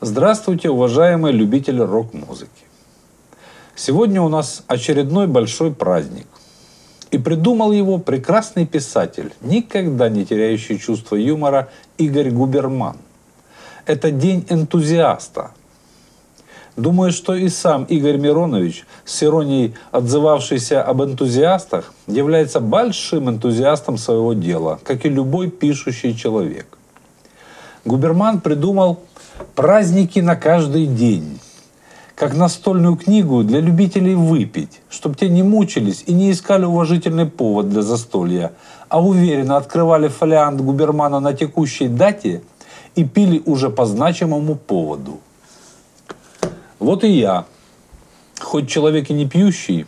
Здравствуйте, уважаемые любители рок-музыки. Сегодня у нас очередной большой праздник. И придумал его прекрасный писатель, никогда не теряющий чувство юмора Игорь Губерман. Это день энтузиаста. Думаю, что и сам Игорь Миронович, с иронией отзывавшийся об энтузиастах, является большим энтузиастом своего дела, как и любой пишущий человек. Губерман придумал праздники на каждый день, как настольную книгу для любителей выпить, чтобы те не мучились и не искали уважительный повод для застолья, а уверенно открывали фолиант Губермана на текущей дате и пили уже по значимому поводу. Вот и я, хоть человек и не пьющий,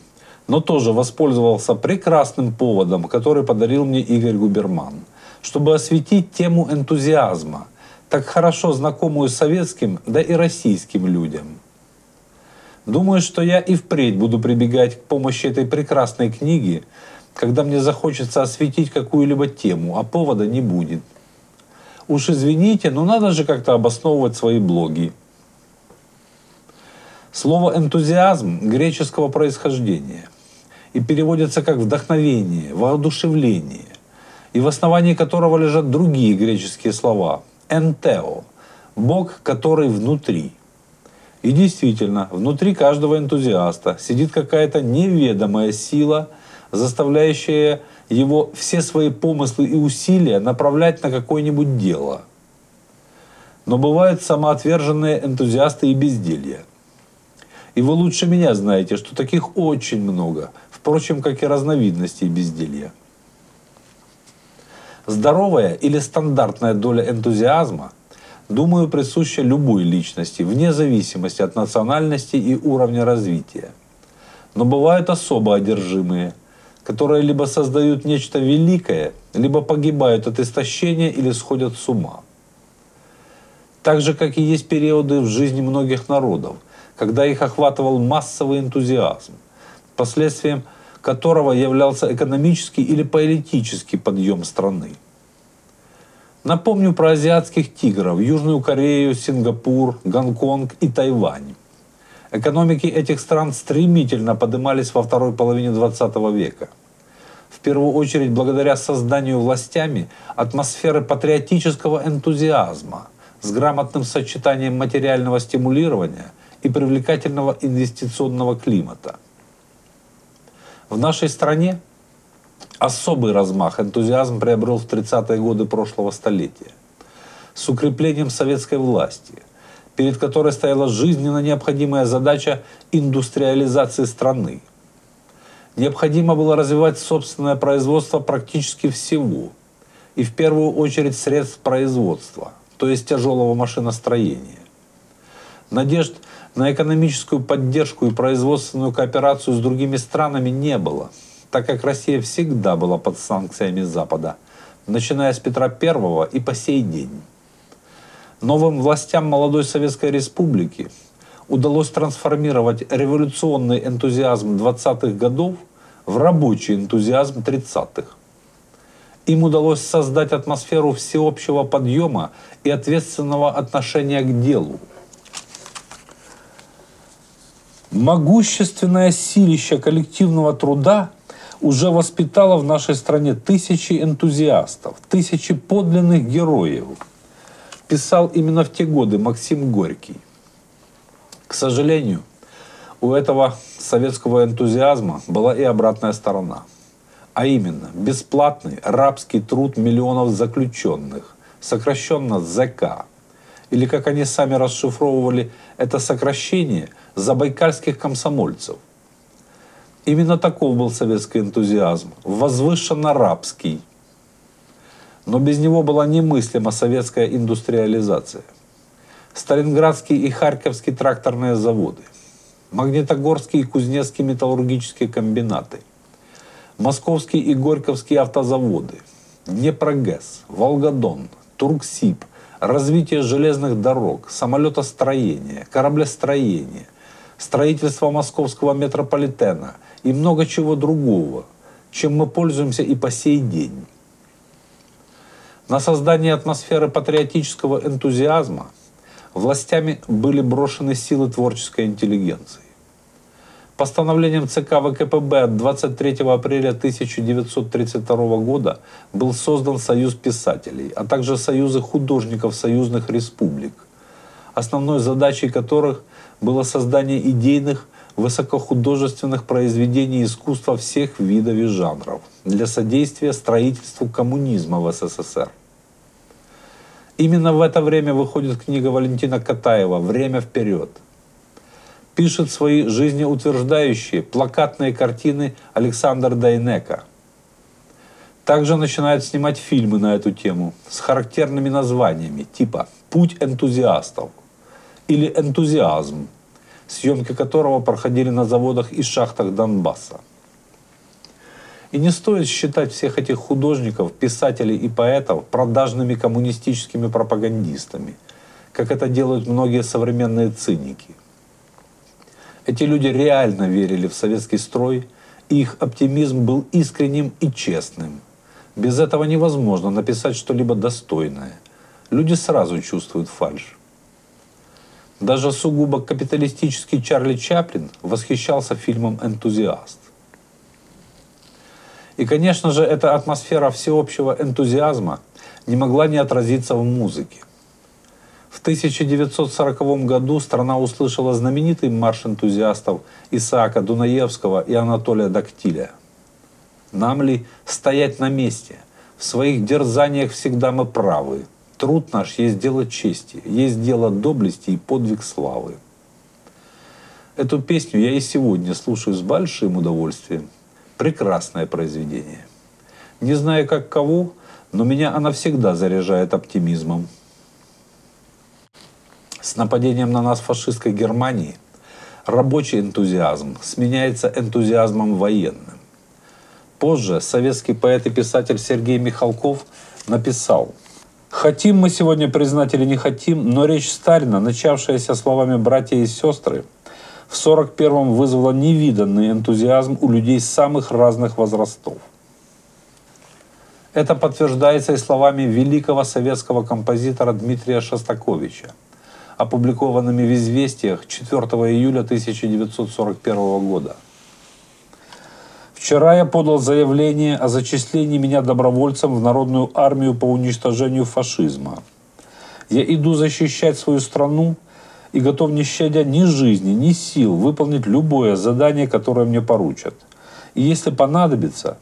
но тоже воспользовался прекрасным поводом, который подарил мне Игорь Губерман, чтобы осветить тему энтузиазма – так хорошо знакомую советским, да и российским людям. Думаю, что я и впредь буду прибегать к помощи этой прекрасной книги, когда мне захочется осветить какую-либо тему, а повода не будет. Уж извините, но надо же как-то обосновывать свои блоги. Слово «энтузиазм» греческого происхождения и переводится как «вдохновение», «воодушевление», и в основании которого лежат другие греческие слова энтео, Бог, который внутри. И действительно, внутри каждого энтузиаста сидит какая-то неведомая сила, заставляющая его все свои помыслы и усилия направлять на какое-нибудь дело. Но бывают самоотверженные энтузиасты и безделья. И вы лучше меня знаете, что таких очень много, впрочем, как и разновидностей безделья. Здоровая или стандартная доля энтузиазма, думаю, присуща любой личности, вне зависимости от национальности и уровня развития. Но бывают особо одержимые, которые либо создают нечто великое, либо погибают от истощения или сходят с ума. Так же, как и есть периоды в жизни многих народов, когда их охватывал массовый энтузиазм, последствием – которого являлся экономический или политический подъем страны. Напомню про азиатских тигров, Южную Корею, Сингапур, Гонконг и Тайвань. Экономики этих стран стремительно поднимались во второй половине 20 века. В первую очередь благодаря созданию властями атмосферы патриотического энтузиазма с грамотным сочетанием материального стимулирования и привлекательного инвестиционного климата – в нашей стране особый размах энтузиазм приобрел в 30-е годы прошлого столетия с укреплением советской власти, перед которой стояла жизненно необходимая задача индустриализации страны. Необходимо было развивать собственное производство практически всего, и в первую очередь средств производства, то есть тяжелого машиностроения. Надежд на экономическую поддержку и производственную кооперацию с другими странами не было, так как Россия всегда была под санкциями Запада, начиная с Петра I и по сей день. Новым властям молодой Советской Республики удалось трансформировать революционный энтузиазм 20-х годов в рабочий энтузиазм 30-х. Им удалось создать атмосферу всеобщего подъема и ответственного отношения к делу – Могущественное силище коллективного труда уже воспитало в нашей стране тысячи энтузиастов, тысячи подлинных героев. Писал именно в те годы Максим Горький. К сожалению, у этого советского энтузиазма была и обратная сторона. А именно, бесплатный рабский труд миллионов заключенных, сокращенно ЗК, или как они сами расшифровывали это сокращение – забайкальских комсомольцев. Именно таков был советский энтузиазм, возвышенно-рабский. Но без него была немыслима советская индустриализация. Сталинградские и Харьковские тракторные заводы, Магнитогорские и Кузнецкие металлургические комбинаты, Московские и Горьковские автозаводы, Днепрогэс, Волгодон, Турксиб, развитие железных дорог, самолетостроения, кораблестроения, строительство московского метрополитена и много чего другого, чем мы пользуемся и по сей день. На создание атмосферы патриотического энтузиазма властями были брошены силы творческой интеллигенции. Постановлением ЦК ВКПБ от 23 апреля 1932 года был создан Союз писателей, а также Союзы художников союзных республик, основной задачей которых было создание идейных высокохудожественных произведений искусства всех видов и жанров для содействия строительству коммунизма в СССР. Именно в это время выходит книга Валентина Катаева «Время вперед». Пишет свои жизнеутверждающие плакатные картины Александр Дайнека. Также начинает снимать фильмы на эту тему с характерными названиями типа «Путь энтузиастов» или «Энтузиазм», съемки которого проходили на заводах и шахтах Донбасса. И не стоит считать всех этих художников, писателей и поэтов продажными коммунистическими пропагандистами, как это делают многие современные циники. Эти люди реально верили в советский строй, и их оптимизм был искренним и честным. Без этого невозможно написать что-либо достойное. Люди сразу чувствуют фальшь. Даже сугубо капиталистический Чарли Чаплин восхищался фильмом «Энтузиаст». И, конечно же, эта атмосфера всеобщего энтузиазма не могла не отразиться в музыке. В 1940 году страна услышала знаменитый марш энтузиастов Исаака Дунаевского и Анатолия Дактиля. Нам ли стоять на месте? В своих дерзаниях всегда мы правы. Труд наш есть дело чести, есть дело доблести и подвиг славы. Эту песню я и сегодня слушаю с большим удовольствием. Прекрасное произведение. Не знаю, как кого, но меня она всегда заряжает оптимизмом. С нападением на нас фашистской Германии рабочий энтузиазм сменяется энтузиазмом военным. Позже советский поэт и писатель Сергей Михалков написал «Хотим мы сегодня признать или не хотим, но речь Сталина, начавшаяся словами «братья и сестры», в 41-м вызвало невиданный энтузиазм у людей самых разных возрастов. Это подтверждается и словами великого советского композитора Дмитрия Шостаковича, опубликованными в «Известиях» 4 июля 1941 года. Вчера я подал заявление о зачислении меня добровольцем в Народную армию по уничтожению фашизма. Я иду защищать свою страну – и готов, не щадя ни жизни, ни сил, выполнить любое задание, которое мне поручат. И если понадобится,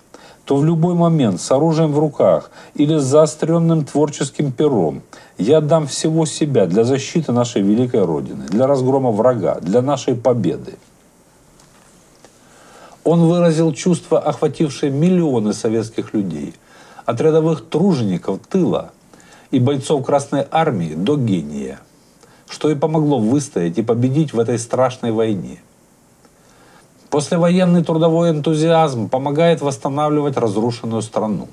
то в любой момент с оружием в руках или с заостренным творческим пером я отдам всего себя для защиты нашей великой Родины, для разгрома врага, для нашей победы. Он выразил чувства, охватившие миллионы советских людей, от рядовых тружеников тыла и бойцов Красной Армии до гения – что и помогло выстоять и победить в этой страшной войне. Послевоенный трудовой энтузиазм помогает восстанавливать разрушенную страну.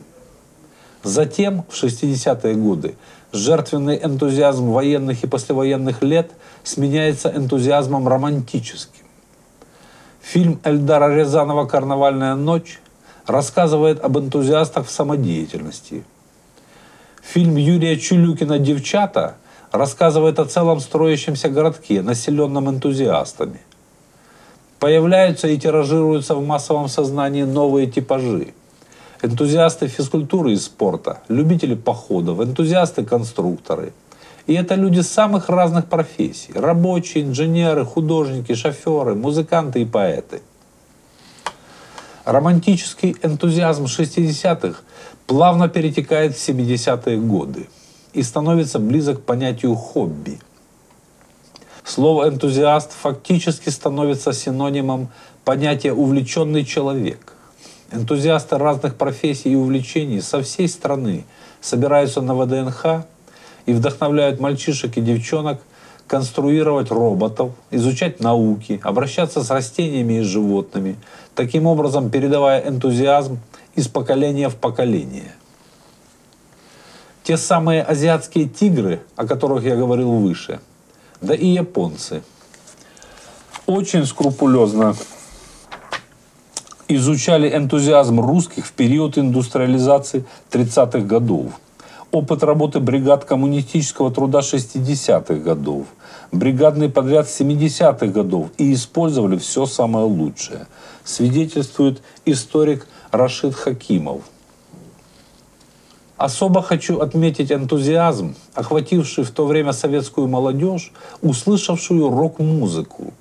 Затем, в 60-е годы, жертвенный энтузиазм военных и послевоенных лет сменяется энтузиазмом романтическим. Фильм Эльдара Рязанова «Карнавальная ночь» рассказывает об энтузиастах в самодеятельности. Фильм Юрия Чулюкина «Девчата» рассказывает о целом строящемся городке, населенном энтузиастами. Появляются и тиражируются в массовом сознании новые типажи. Энтузиасты физкультуры и спорта, любители походов, энтузиасты-конструкторы. И это люди самых разных профессий. Рабочие, инженеры, художники, шоферы, музыканты и поэты. Романтический энтузиазм 60-х плавно перетекает в 70-е годы и становится близок к понятию хобби. Слово «энтузиаст» фактически становится синонимом понятия «увлеченный человек». Энтузиасты разных профессий и увлечений со всей страны собираются на ВДНХ и вдохновляют мальчишек и девчонок конструировать роботов, изучать науки, обращаться с растениями и животными, таким образом передавая энтузиазм из поколения в поколение – те самые азиатские тигры, о которых я говорил выше, да и японцы, очень скрупулезно изучали энтузиазм русских в период индустриализации 30-х годов. опыт работы бригад коммунистического труда 60-х годов, бригадный подряд 70-х годов и использовали все самое лучшее, свидетельствует историк Рашид Хакимов. Особо хочу отметить энтузиазм, охвативший в то время советскую молодежь, услышавшую рок-музыку.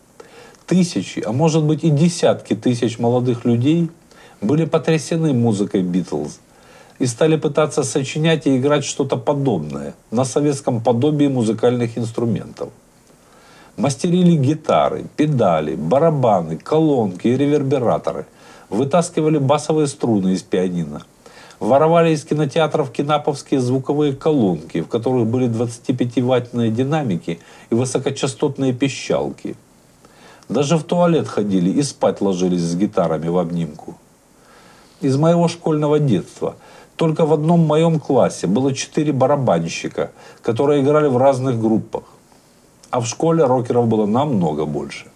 Тысячи, а может быть и десятки тысяч молодых людей были потрясены музыкой Битлз и стали пытаться сочинять и играть что-то подобное на советском подобии музыкальных инструментов. Мастерили гитары, педали, барабаны, колонки и ревербераторы, вытаскивали басовые струны из пианино, воровали из кинотеатров кинаповские звуковые колонки, в которых были 25-ваттные динамики и высокочастотные пищалки. Даже в туалет ходили и спать ложились с гитарами в обнимку. Из моего школьного детства – только в одном моем классе было четыре барабанщика, которые играли в разных группах. А в школе рокеров было намного больше.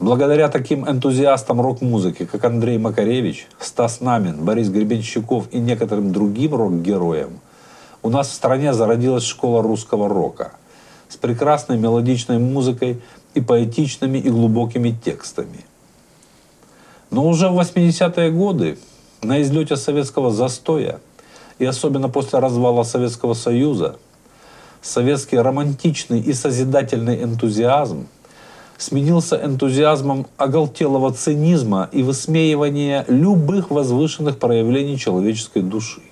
Благодаря таким энтузиастам рок-музыки, как Андрей Макаревич, Стас Намин, Борис Гребенщиков и некоторым другим рок-героям, у нас в стране зародилась школа русского рока с прекрасной мелодичной музыкой и поэтичными и глубокими текстами. Но уже в 80-е годы на излете советского застоя и особенно после развала Советского Союза советский романтичный и созидательный энтузиазм сменился энтузиазмом оголтелого цинизма и высмеивания любых возвышенных проявлений человеческой души.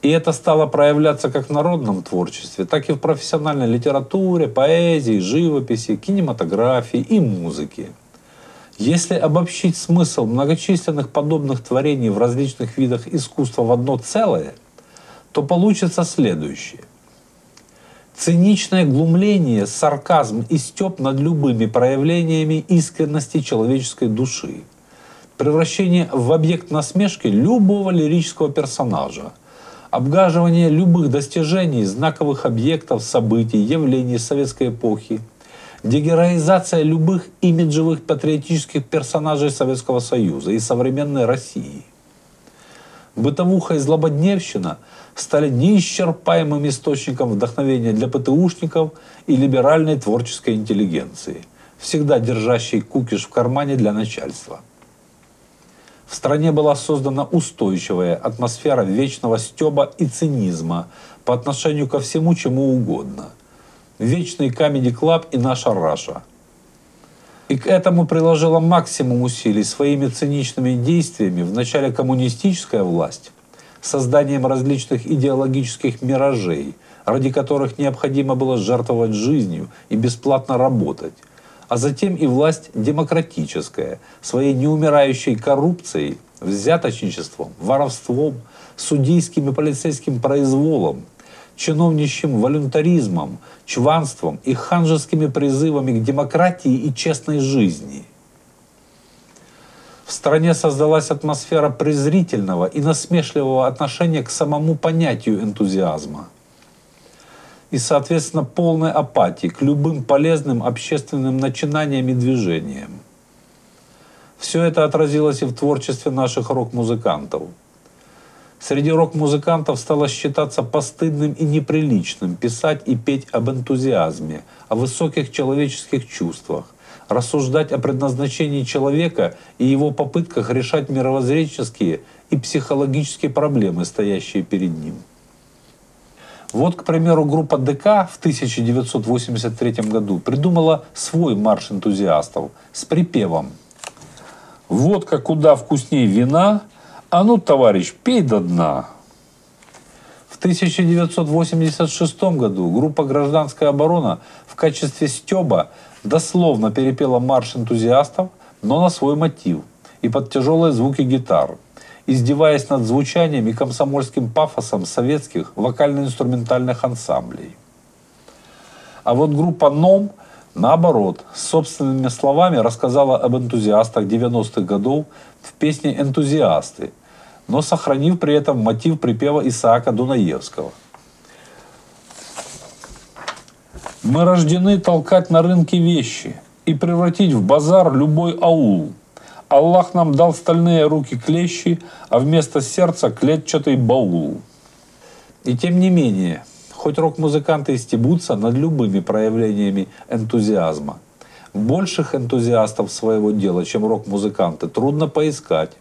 И это стало проявляться как в народном творчестве, так и в профессиональной литературе, поэзии, живописи, кинематографии и музыке. Если обобщить смысл многочисленных подобных творений в различных видах искусства в одно целое, то получится следующее. Циничное глумление, сарказм и степ над любыми проявлениями искренности человеческой души. Превращение в объект насмешки любого лирического персонажа. Обгаживание любых достижений, знаковых объектов, событий, явлений советской эпохи – дегероизация любых имиджевых патриотических персонажей Советского Союза и современной России. Бытовуха и злободневщина стали неисчерпаемым источником вдохновения для ПТУшников и либеральной творческой интеллигенции, всегда держащей кукиш в кармане для начальства. В стране была создана устойчивая атмосфера вечного стеба и цинизма по отношению ко всему, чему угодно – Вечный Club и наша Раша. И к этому приложила максимум усилий своими циничными действиями в начале коммунистическая власть, созданием различных идеологических миражей, ради которых необходимо было жертвовать жизнью и бесплатно работать, а затем и власть демократическая, своей неумирающей коррупцией, взяточничеством, воровством, судейским и полицейским произволом – чиновничьим волюнтаризмом, чванством и ханжескими призывами к демократии и честной жизни. В стране создалась атмосфера презрительного и насмешливого отношения к самому понятию энтузиазма и, соответственно, полной апатии к любым полезным общественным начинаниям и движениям. Все это отразилось и в творчестве наших рок-музыкантов – Среди рок-музыкантов стало считаться постыдным и неприличным писать и петь об энтузиазме, о высоких человеческих чувствах, рассуждать о предназначении человека и его попытках решать мировоззренческие и психологические проблемы, стоящие перед ним. Вот, к примеру, группа ДК в 1983 году придумала свой марш энтузиастов с припевом «Водка куда вкуснее вина, а ну, товарищ, пей до дна. В 1986 году группа «Гражданская оборона» в качестве стеба дословно перепела марш энтузиастов, но на свой мотив и под тяжелые звуки гитар, издеваясь над звучанием и комсомольским пафосом советских вокально-инструментальных ансамблей. А вот группа «Ном» Наоборот, собственными словами рассказала об энтузиастах 90-х годов в песне «Энтузиасты», но сохранив при этом мотив припева Исаака Дунаевского. Мы рождены толкать на рынке вещи и превратить в базар любой аул. Аллах нам дал стальные руки клещи, а вместо сердца клетчатый баул. И тем не менее, хоть рок-музыканты и стебутся над любыми проявлениями энтузиазма, больших энтузиастов своего дела, чем рок-музыканты, трудно поискать.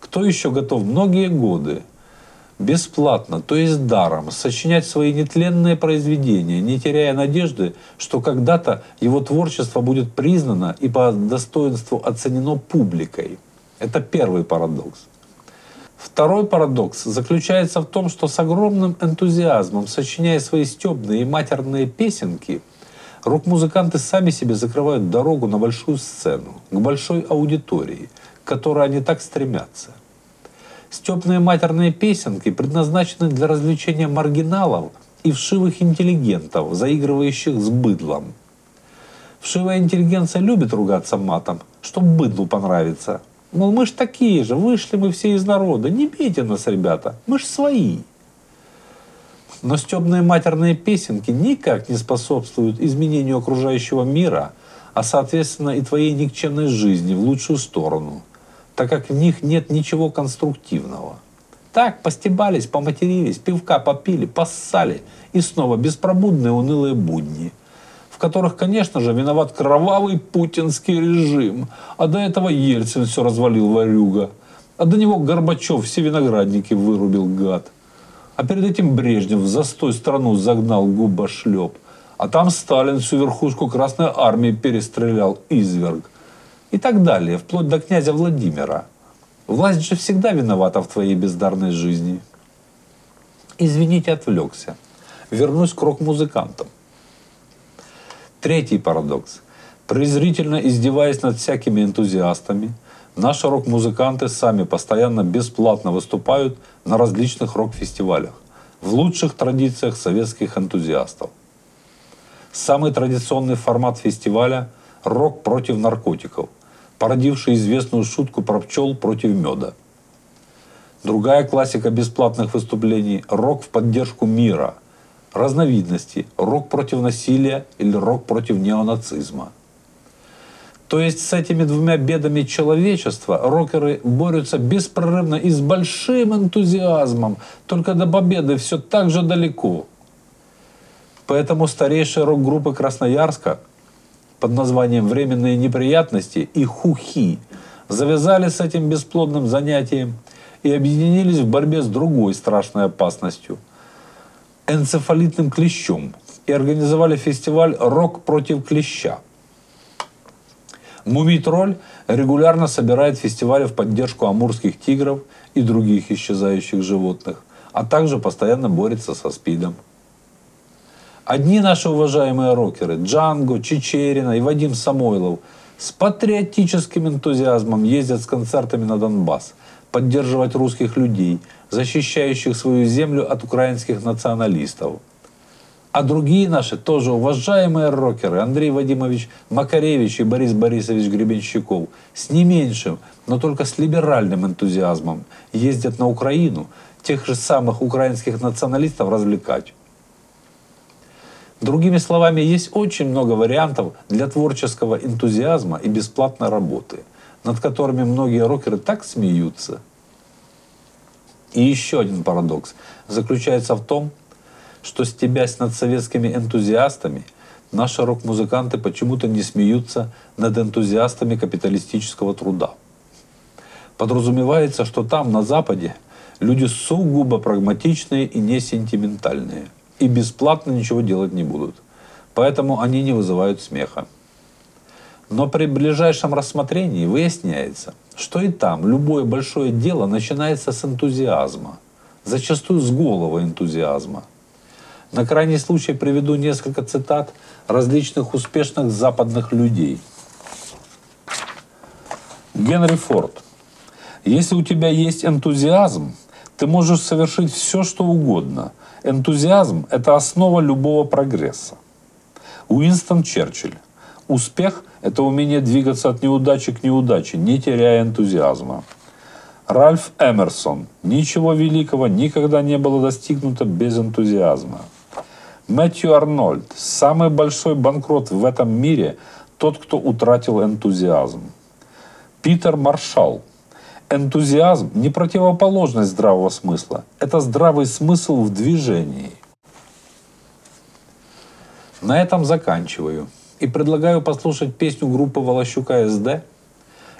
Кто еще готов многие годы бесплатно, то есть даром, сочинять свои нетленные произведения, не теряя надежды, что когда-то его творчество будет признано и по достоинству оценено публикой. Это первый парадокс. Второй парадокс заключается в том, что с огромным энтузиазмом, сочиняя свои стебные и матерные песенки, рок-музыканты сами себе закрывают дорогу на большую сцену, к большой аудитории, к которой они так стремятся – Степные матерные песенки предназначены для развлечения маргиналов и вшивых интеллигентов, заигрывающих с быдлом. Вшивая интеллигенция любит ругаться матом, чтобы быдлу понравиться. Мол, мы ж такие же, вышли мы все из народа, не бейте нас, ребята, мы ж свои. Но стебные матерные песенки никак не способствуют изменению окружающего мира, а соответственно и твоей никчемной жизни в лучшую сторону – так как в них нет ничего конструктивного. Так, постебались, поматерились, пивка попили, поссали, и снова беспробудные унылые будни, в которых, конечно же, виноват кровавый путинский режим, а до этого Ельцин все развалил варюга, а до него Горбачев все виноградники вырубил гад. А перед этим Брежнев в застой страну загнал губошлеп, а там Сталин всю верхушку Красной Армии перестрелял, изверг и так далее, вплоть до князя Владимира. Власть же всегда виновата в твоей бездарной жизни. Извините, отвлекся. Вернусь к рок-музыкантам. Третий парадокс. Презрительно издеваясь над всякими энтузиастами, наши рок-музыканты сами постоянно бесплатно выступают на различных рок-фестивалях в лучших традициях советских энтузиастов. Самый традиционный формат фестиваля – рок против наркотиков – породивший известную шутку про пчел против меда. Другая классика бесплатных выступлений – рок в поддержку мира. Разновидности – рок против насилия или рок против неонацизма. То есть с этими двумя бедами человечества рокеры борются беспрерывно и с большим энтузиазмом, только до победы все так же далеко. Поэтому старейшие рок-группы Красноярска – под названием «Временные неприятности» и «Хухи» завязали с этим бесплодным занятием и объединились в борьбе с другой страшной опасностью – энцефалитным клещом и организовали фестиваль «Рок против клеща». Мумий-тролль регулярно собирает фестивали в поддержку амурских тигров и других исчезающих животных, а также постоянно борется со СПИДом. Одни наши уважаемые рокеры, Джанго, Чечерина и Вадим Самойлов, с патриотическим энтузиазмом ездят с концертами на Донбасс, поддерживать русских людей, защищающих свою землю от украинских националистов. А другие наши, тоже уважаемые рокеры, Андрей Вадимович Макаревич и Борис Борисович Гребенщиков, с не меньшим, но только с либеральным энтузиазмом ездят на Украину, тех же самых украинских националистов развлекать. Другими словами, есть очень много вариантов для творческого энтузиазма и бесплатной работы, над которыми многие рокеры так смеются. И еще один парадокс заключается в том, что стебясь над советскими энтузиастами, наши рок-музыканты почему-то не смеются над энтузиастами капиталистического труда. Подразумевается, что там, на Западе, люди сугубо прагматичные и не сентиментальные и бесплатно ничего делать не будут. Поэтому они не вызывают смеха. Но при ближайшем рассмотрении выясняется, что и там любое большое дело начинается с энтузиазма, зачастую с голого энтузиазма. На крайний случай приведу несколько цитат различных успешных западных людей. Генри Форд. Если у тебя есть энтузиазм, ты можешь совершить все, что угодно – Энтузиазм – это основа любого прогресса. Уинстон Черчилль. Успех – это умение двигаться от неудачи к неудаче, не теряя энтузиазма. Ральф Эмерсон. Ничего великого никогда не было достигнуто без энтузиазма. Мэтью Арнольд. Самый большой банкрот в этом мире – тот, кто утратил энтузиазм. Питер Маршалл. Энтузиазм не противоположность здравого смысла. Это здравый смысл в движении. На этом заканчиваю. И предлагаю послушать песню группы Волощука СД,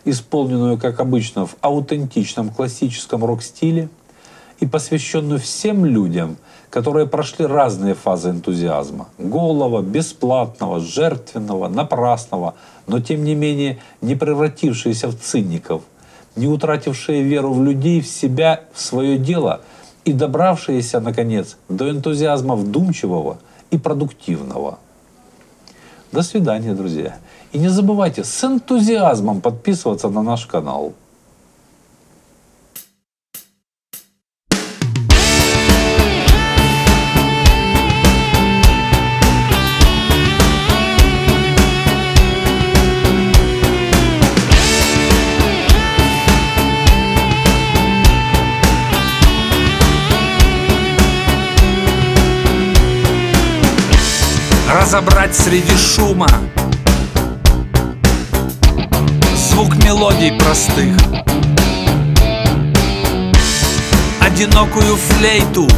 исполненную, как обычно, в аутентичном классическом рок-стиле и посвященную всем людям, которые прошли разные фазы энтузиазма. Голого, бесплатного, жертвенного, напрасного, но тем не менее не превратившиеся в циников – не утратившие веру в людей, в себя, в свое дело и добравшиеся, наконец, до энтузиазма вдумчивого и продуктивного. До свидания, друзья. И не забывайте с энтузиазмом подписываться на наш канал. Разобрать среди шума Звук мелодий простых. Одинокую флейту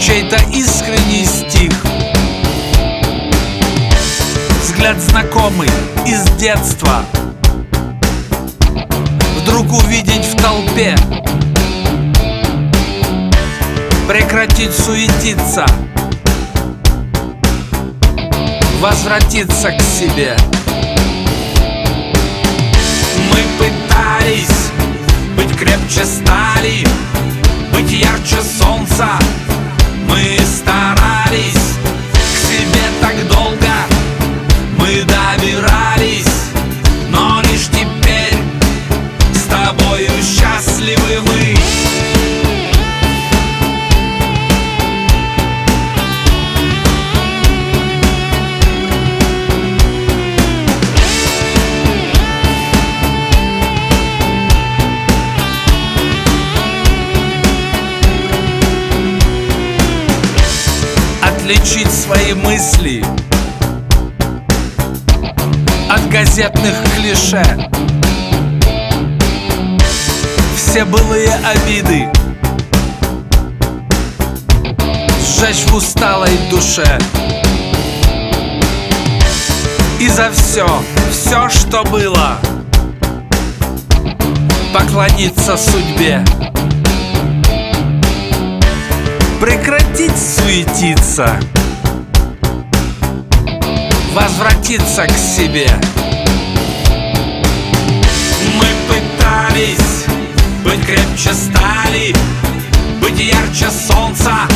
Чей-то искренний стих. Взгляд знакомый из детства. Вдруг увидеть в толпе. Прекратить суетиться возвратиться к себе. Мы пытались быть крепче стали Быть ярче солнца. Мы старались к себе так долго. Мы добирались Но лишь теперь с тобою счастливы мы отличить свои мысли от газетных клише. Все былые обиды сжечь в усталой душе. И за все, все, что было, поклониться судьбе. Прекратить суетиться. Возвратиться к себе. Мы пытались быть крепче стали Быть ярче солнца